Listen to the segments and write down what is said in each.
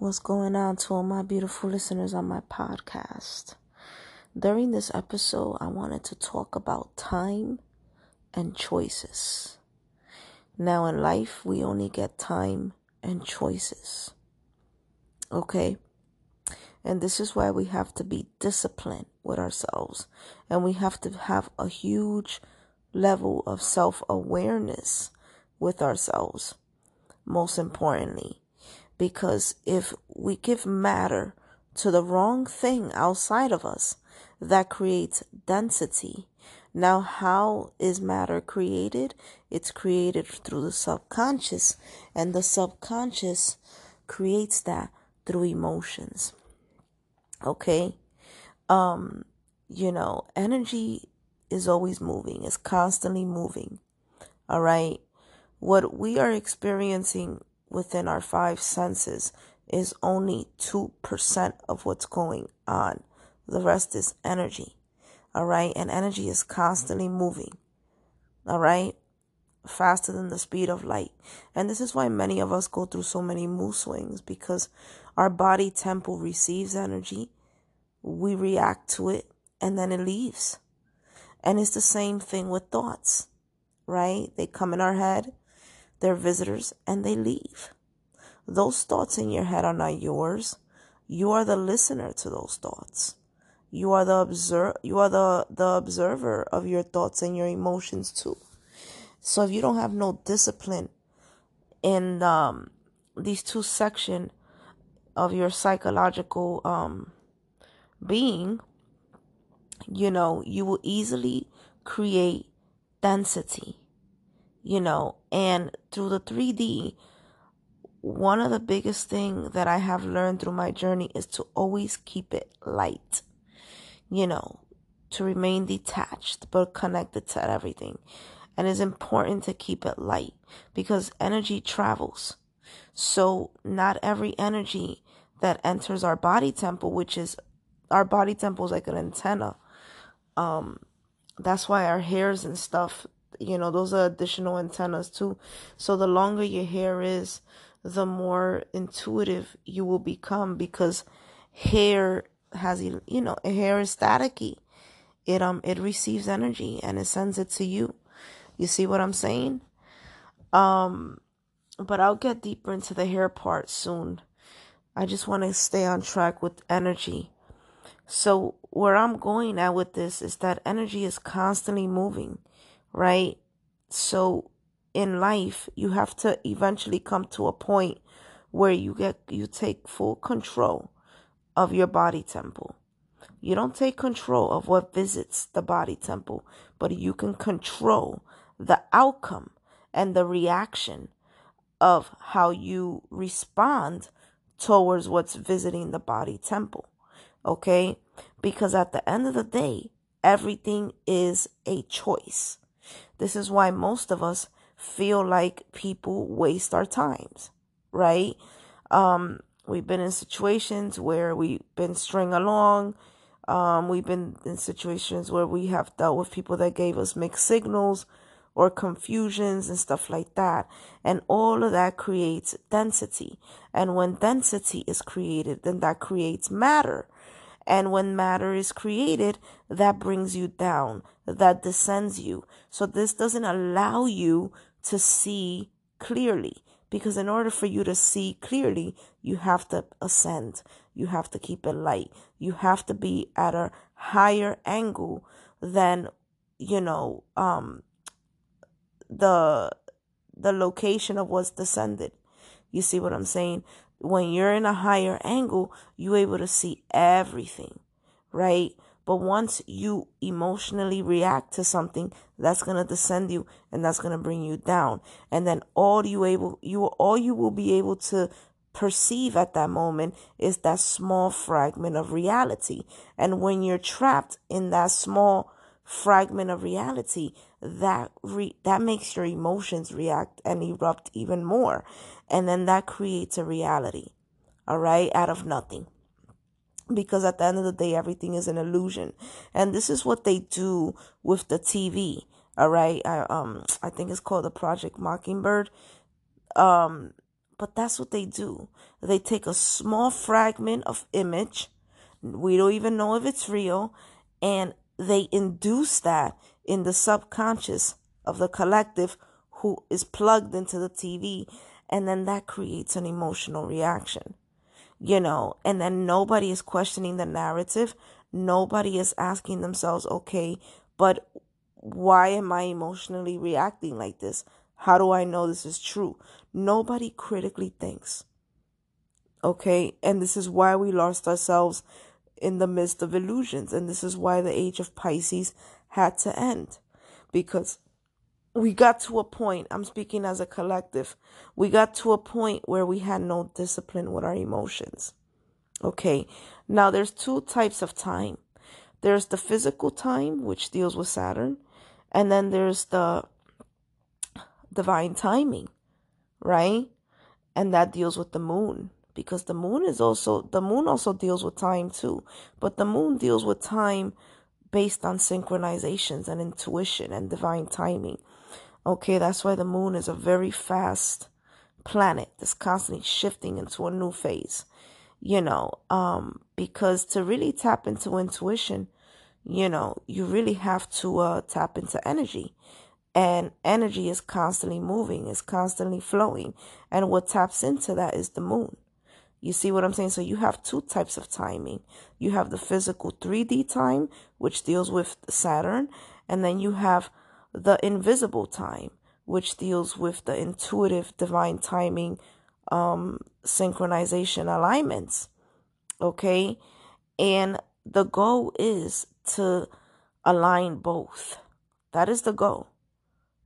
What's going on to all my beautiful listeners on my podcast? During this episode, I wanted to talk about time and choices. Now, in life, we only get time and choices. Okay? And this is why we have to be disciplined with ourselves. And we have to have a huge level of self awareness with ourselves. Most importantly, because if we give matter to the wrong thing outside of us, that creates density. Now, how is matter created? It's created through the subconscious, and the subconscious creates that through emotions. Okay? Um, you know, energy is always moving, it's constantly moving. All right? What we are experiencing within our five senses is only 2% of what's going on. The rest is energy. All right. And energy is constantly moving. All right. Faster than the speed of light. And this is why many of us go through so many mood swings because our body temple receives energy. We react to it and then it leaves. And it's the same thing with thoughts, right? They come in our head they're visitors and they leave. Those thoughts in your head are not yours. You are the listener to those thoughts. You are the observer, you are the, the observer of your thoughts and your emotions too. So if you don't have no discipline in um, these two section of your psychological um, being, you know, you will easily create density you know, and through the 3D, one of the biggest thing that I have learned through my journey is to always keep it light, you know, to remain detached but connected to everything. And it's important to keep it light because energy travels. So not every energy that enters our body temple, which is our body temple is like an antenna. Um, that's why our hairs and stuff you know, those are additional antennas too. So the longer your hair is, the more intuitive you will become because hair has, you know, hair is staticky. It, um, it receives energy and it sends it to you. You see what I'm saying? Um, but I'll get deeper into the hair part soon. I just want to stay on track with energy. So where I'm going at with this is that energy is constantly moving right? So in life, you have to eventually come to a point where you get you take full control of your body temple. You don't take control of what visits the body temple, but you can control the outcome and the reaction of how you respond towards what's visiting the body temple. Okay? Because at the end of the day, everything is a choice. This is why most of us feel like people waste our times, right? Um, we've been in situations where we've been string along. Um, we've been in situations where we have dealt with people that gave us mixed signals or confusions and stuff like that. And all of that creates density. And when density is created, then that creates matter. And when matter is created, that brings you down, that descends you. So this doesn't allow you to see clearly. Because in order for you to see clearly, you have to ascend. You have to keep it light. You have to be at a higher angle than, you know, um, the, the location of what's descended. You see what I'm saying? when you're in a higher angle, you're able to see everything, right? But once you emotionally react to something, that's gonna descend you and that's gonna bring you down. And then all you able you all you will be able to perceive at that moment is that small fragment of reality. And when you're trapped in that small fragment of reality, that re- that makes your emotions react and erupt even more and then that creates a reality all right out of nothing because at the end of the day everything is an illusion and this is what they do with the tv all right i um i think it's called the project mockingbird um but that's what they do. They take a small fragment of image. We don't even know if it's real. And they induce that in the subconscious of the collective who is plugged into the TV. And then that creates an emotional reaction, you know, and then nobody is questioning the narrative. Nobody is asking themselves, okay, but why am I emotionally reacting like this? How do I know this is true? Nobody critically thinks. Okay. And this is why we lost ourselves in the midst of illusions. And this is why the age of Pisces had to end because we got to a point, I'm speaking as a collective, we got to a point where we had no discipline with our emotions. Okay. Now there's two types of time. There's the physical time, which deals with Saturn, and then there's the divine timing, right? And that deals with the moon because the moon is also the moon also deals with time too, but the moon deals with time based on synchronizations and intuition and divine timing. Okay, that's why the moon is a very fast planet that's constantly shifting into a new phase. You know, um, because to really tap into intuition, you know, you really have to uh, tap into energy. And energy is constantly moving, is constantly flowing. And what taps into that is the moon. You see what I'm saying? So you have two types of timing. You have the physical 3D time, which deals with Saturn, and then you have the invisible time, which deals with the intuitive divine timing, um, synchronization alignments. Okay. And the goal is to align both. That is the goal.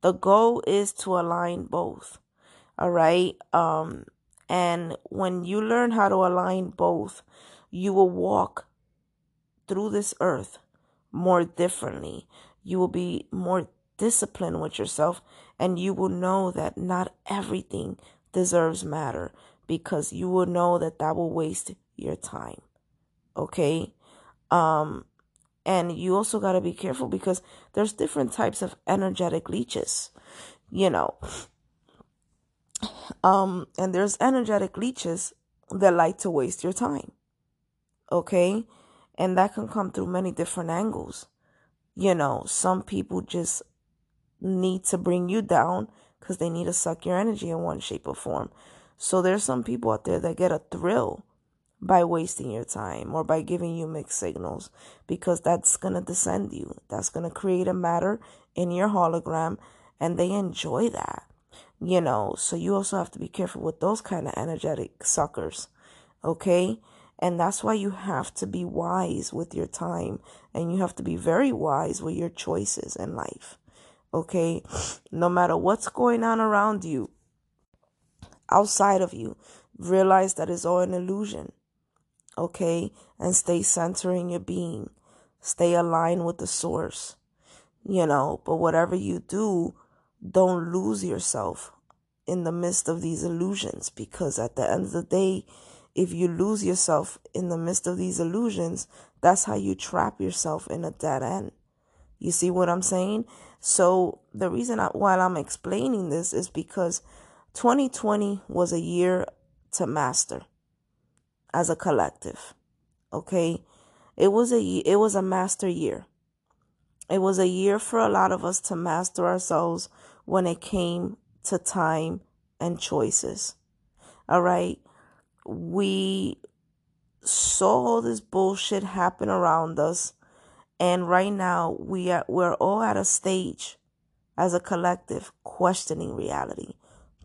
The goal is to align both. All right. Um, and when you learn how to align both, you will walk through this earth more differently. You will be more disciplined with yourself and you will know that not everything deserves matter because you will know that that will waste your time. Okay? Um and you also got to be careful because there's different types of energetic leeches. You know, um, and there's energetic leeches that like to waste your time. Okay. And that can come through many different angles. You know, some people just need to bring you down because they need to suck your energy in one shape or form. So there's some people out there that get a thrill by wasting your time or by giving you mixed signals because that's going to descend you. That's going to create a matter in your hologram and they enjoy that you know so you also have to be careful with those kind of energetic suckers okay and that's why you have to be wise with your time and you have to be very wise with your choices in life okay no matter what's going on around you outside of you realize that it's all an illusion okay and stay centering your being stay aligned with the source you know but whatever you do don't lose yourself in the midst of these illusions because at the end of the day, if you lose yourself in the midst of these illusions, that's how you trap yourself in a dead end. You see what I'm saying? So the reason I, why I'm explaining this is because 2020 was a year to master as a collective. Okay? It was a it was a master year. It was a year for a lot of us to master ourselves when it came to time and choices. All right. We saw all this bullshit happen around us. And right now we are, we're all at a stage as a collective questioning reality,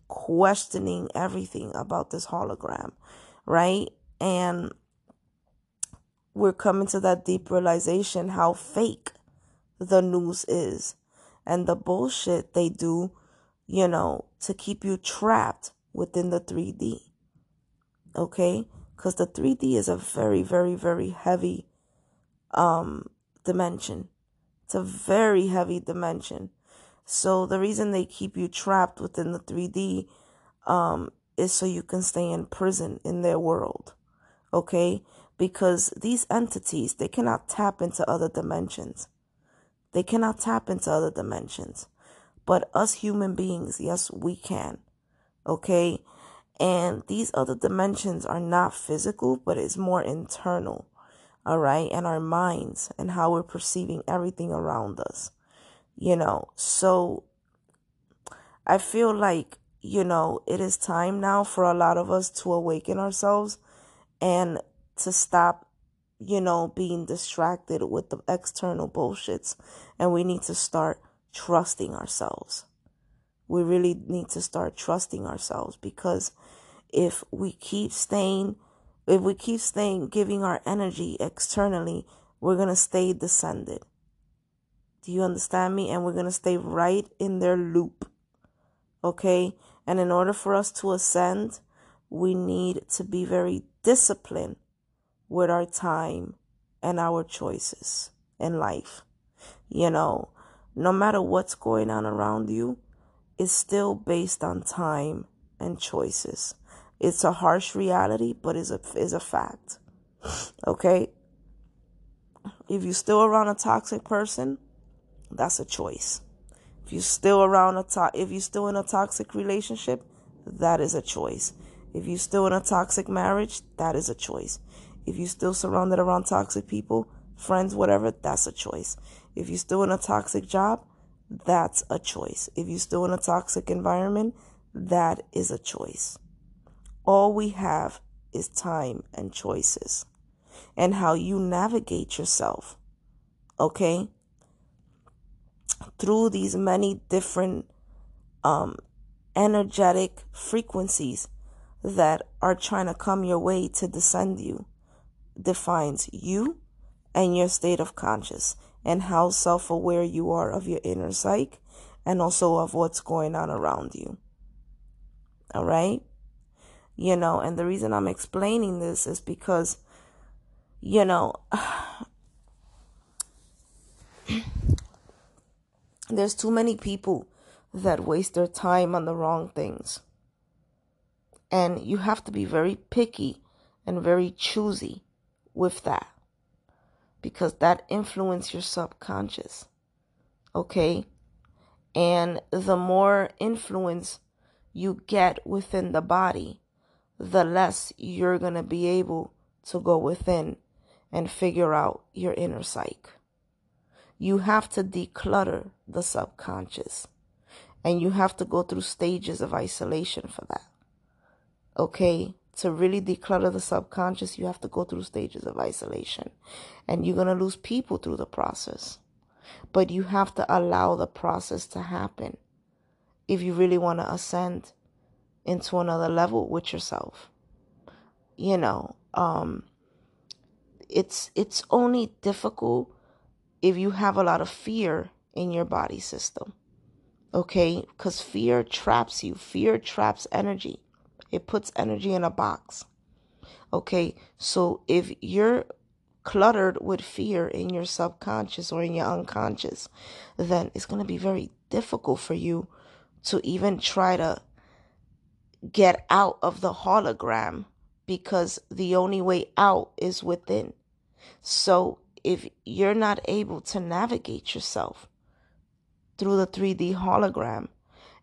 questioning everything about this hologram, right? And we're coming to that deep realization how fake the news is and the bullshit they do, you know, to keep you trapped within the 3D. Okay? Because the 3D is a very, very, very heavy um, dimension. It's a very heavy dimension. So the reason they keep you trapped within the 3D um, is so you can stay in prison in their world. Okay? Because these entities, they cannot tap into other dimensions. They cannot tap into other dimensions. But us human beings, yes, we can. Okay? And these other dimensions are not physical, but it's more internal. All right. And our minds and how we're perceiving everything around us. You know, so I feel like, you know, it is time now for a lot of us to awaken ourselves and to stop, you know, being distracted with the external bullshits. And we need to start trusting ourselves. We really need to start trusting ourselves because if we keep staying, if we keep staying, giving our energy externally, we're going to stay descended. Do you understand me? And we're going to stay right in their loop. Okay. And in order for us to ascend, we need to be very disciplined with our time and our choices in life. You know, no matter what's going on around you, it's still based on time and choices. It's a harsh reality, but is a is a fact. Okay? If you're still around a toxic person, that's a choice. If you're still around a to- if you're still in a toxic relationship, that is a choice. If you're still in a toxic marriage, that is a choice. If you're still surrounded around toxic people, friends, whatever, that's a choice. If you're still in a toxic job, that's a choice. If you're still in a toxic environment, that is a choice. All we have is time and choices and how you navigate yourself. Okay? Through these many different um, energetic frequencies that are trying to come your way to descend you defines you and your state of conscious and how self aware you are of your inner psyche and also of what's going on around you. All right? You know, and the reason I'm explaining this is because, you know, there's too many people that waste their time on the wrong things. And you have to be very picky and very choosy with that because that influences your subconscious. Okay? And the more influence you get within the body, the less you're going to be able to go within and figure out your inner psyche. You have to declutter the subconscious and you have to go through stages of isolation for that. Okay? To really declutter the subconscious, you have to go through stages of isolation and you're going to lose people through the process. But you have to allow the process to happen if you really want to ascend into another level with yourself. You know, um, it's it's only difficult if you have a lot of fear in your body system. Okay? Because fear traps you. Fear traps energy. It puts energy in a box. Okay? So if you're cluttered with fear in your subconscious or in your unconscious, then it's going to be very difficult for you to even try to get out of the hologram because the only way out is within. So if you're not able to navigate yourself through the 3D hologram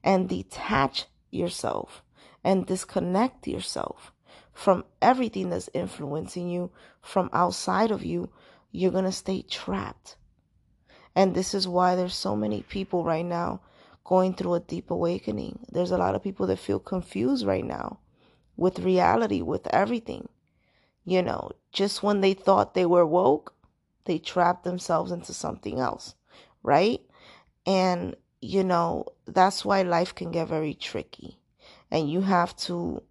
and detach yourself and disconnect yourself from everything that's influencing you from outside of you, you're going to stay trapped. And this is why there's so many people right now going through a deep awakening. There's a lot of people that feel confused right now with reality, with everything. You know, just when they thought they were woke, they trapped themselves into something else, right? And, you know, that's why life can get very tricky. And you have to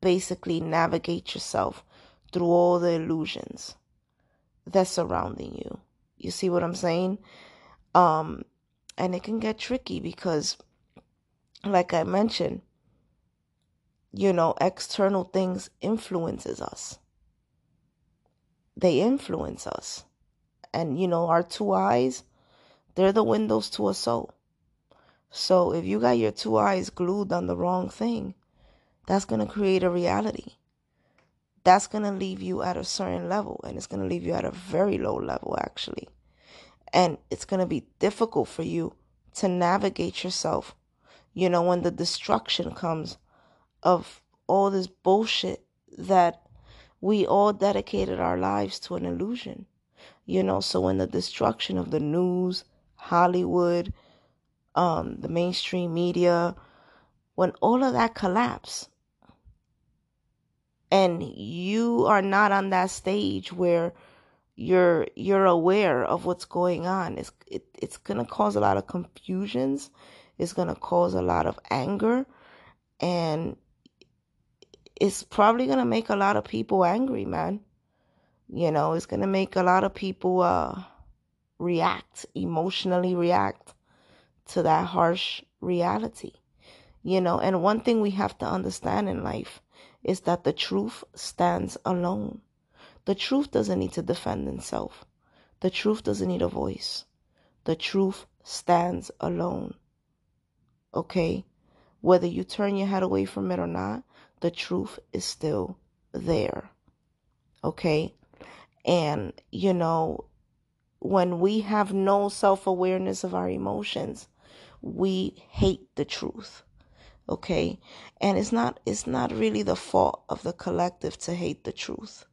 basically navigate yourself through all the illusions that's surrounding you. You see what I'm saying? Um, and it can get tricky because like i mentioned you know external things influences us. They influence us. And you know our two eyes they're the windows to a soul. So if you got your two eyes glued on the wrong thing that's going to create a reality. That's going to leave you at a certain level and it's going to leave you at a very low level actually and it's going to be difficult for you to navigate yourself, you know, when the destruction comes of all this bullshit that we all dedicated our lives to an illusion. You know, so when the destruction of the news, Hollywood, um, the mainstream media, when all of that collapse, and you are not on that stage where you're you're aware of what's going on. It's it, it's going to cause a lot of confusions. It's going to cause a lot of anger. And it's probably going to make a lot of people angry man. You know it's going to make a lot of people uh react emotionally react to that harsh reality. You know and one thing we have to understand in life is that the truth stands alone. The truth doesn't need to defend itself. The truth doesn't need a voice. The truth stands alone. Okay? Whether you turn your head away from it or not, the truth is still there. Okay? And, you know, when we have no self awareness of our emotions, we hate the truth okay and it's not it's not really the fault of the collective to hate the truth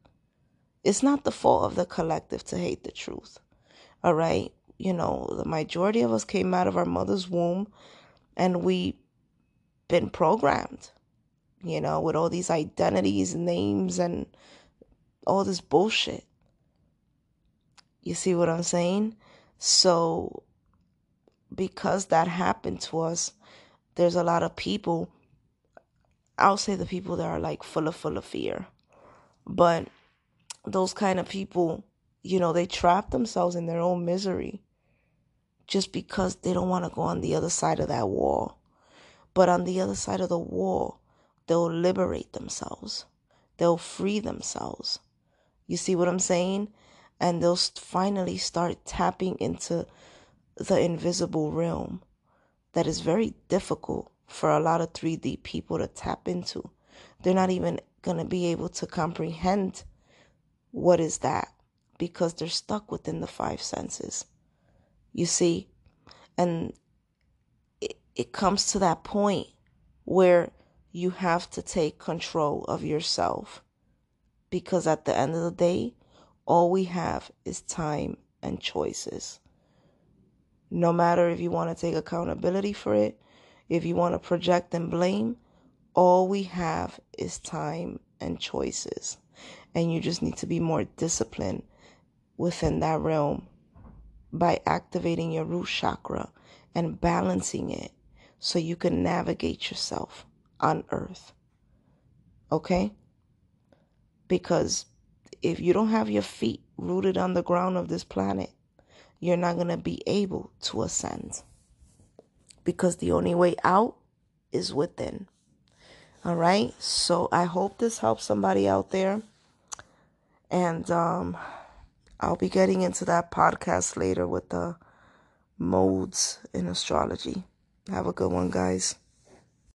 it's not the fault of the collective to hate the truth all right you know the majority of us came out of our mother's womb and we been programmed you know with all these identities names and all this bullshit. You see what i'm saying? So because that happened to us there's a lot of people I'll say the people that are like full of full of fear. But those kind of people, you know, they trap themselves in their own misery just because they don't want to go on the other side of that wall. But on the other side of the wall, they'll liberate themselves. They'll free themselves. You see what I'm saying? And they'll finally start tapping into the invisible realm that is very difficult for a lot of 3D people to tap into. They're not even going to be able to comprehend what is that because they're stuck within the five senses. You see? And it, it comes to that point where you have to take control of yourself because at the end of the day, all we have is time and choices. No matter if you want to take accountability for it, if you want to project and blame, all we have is time and choices. And you just need to be more disciplined within that realm by activating your root chakra and balancing it so you can navigate yourself on earth. Okay? Because if you don't have your feet rooted on the ground of this planet, you're not going to be able to ascend because the only way out is within. All right. So I hope this helps somebody out there. And um, I'll be getting into that podcast later with the modes in astrology. Have a good one, guys.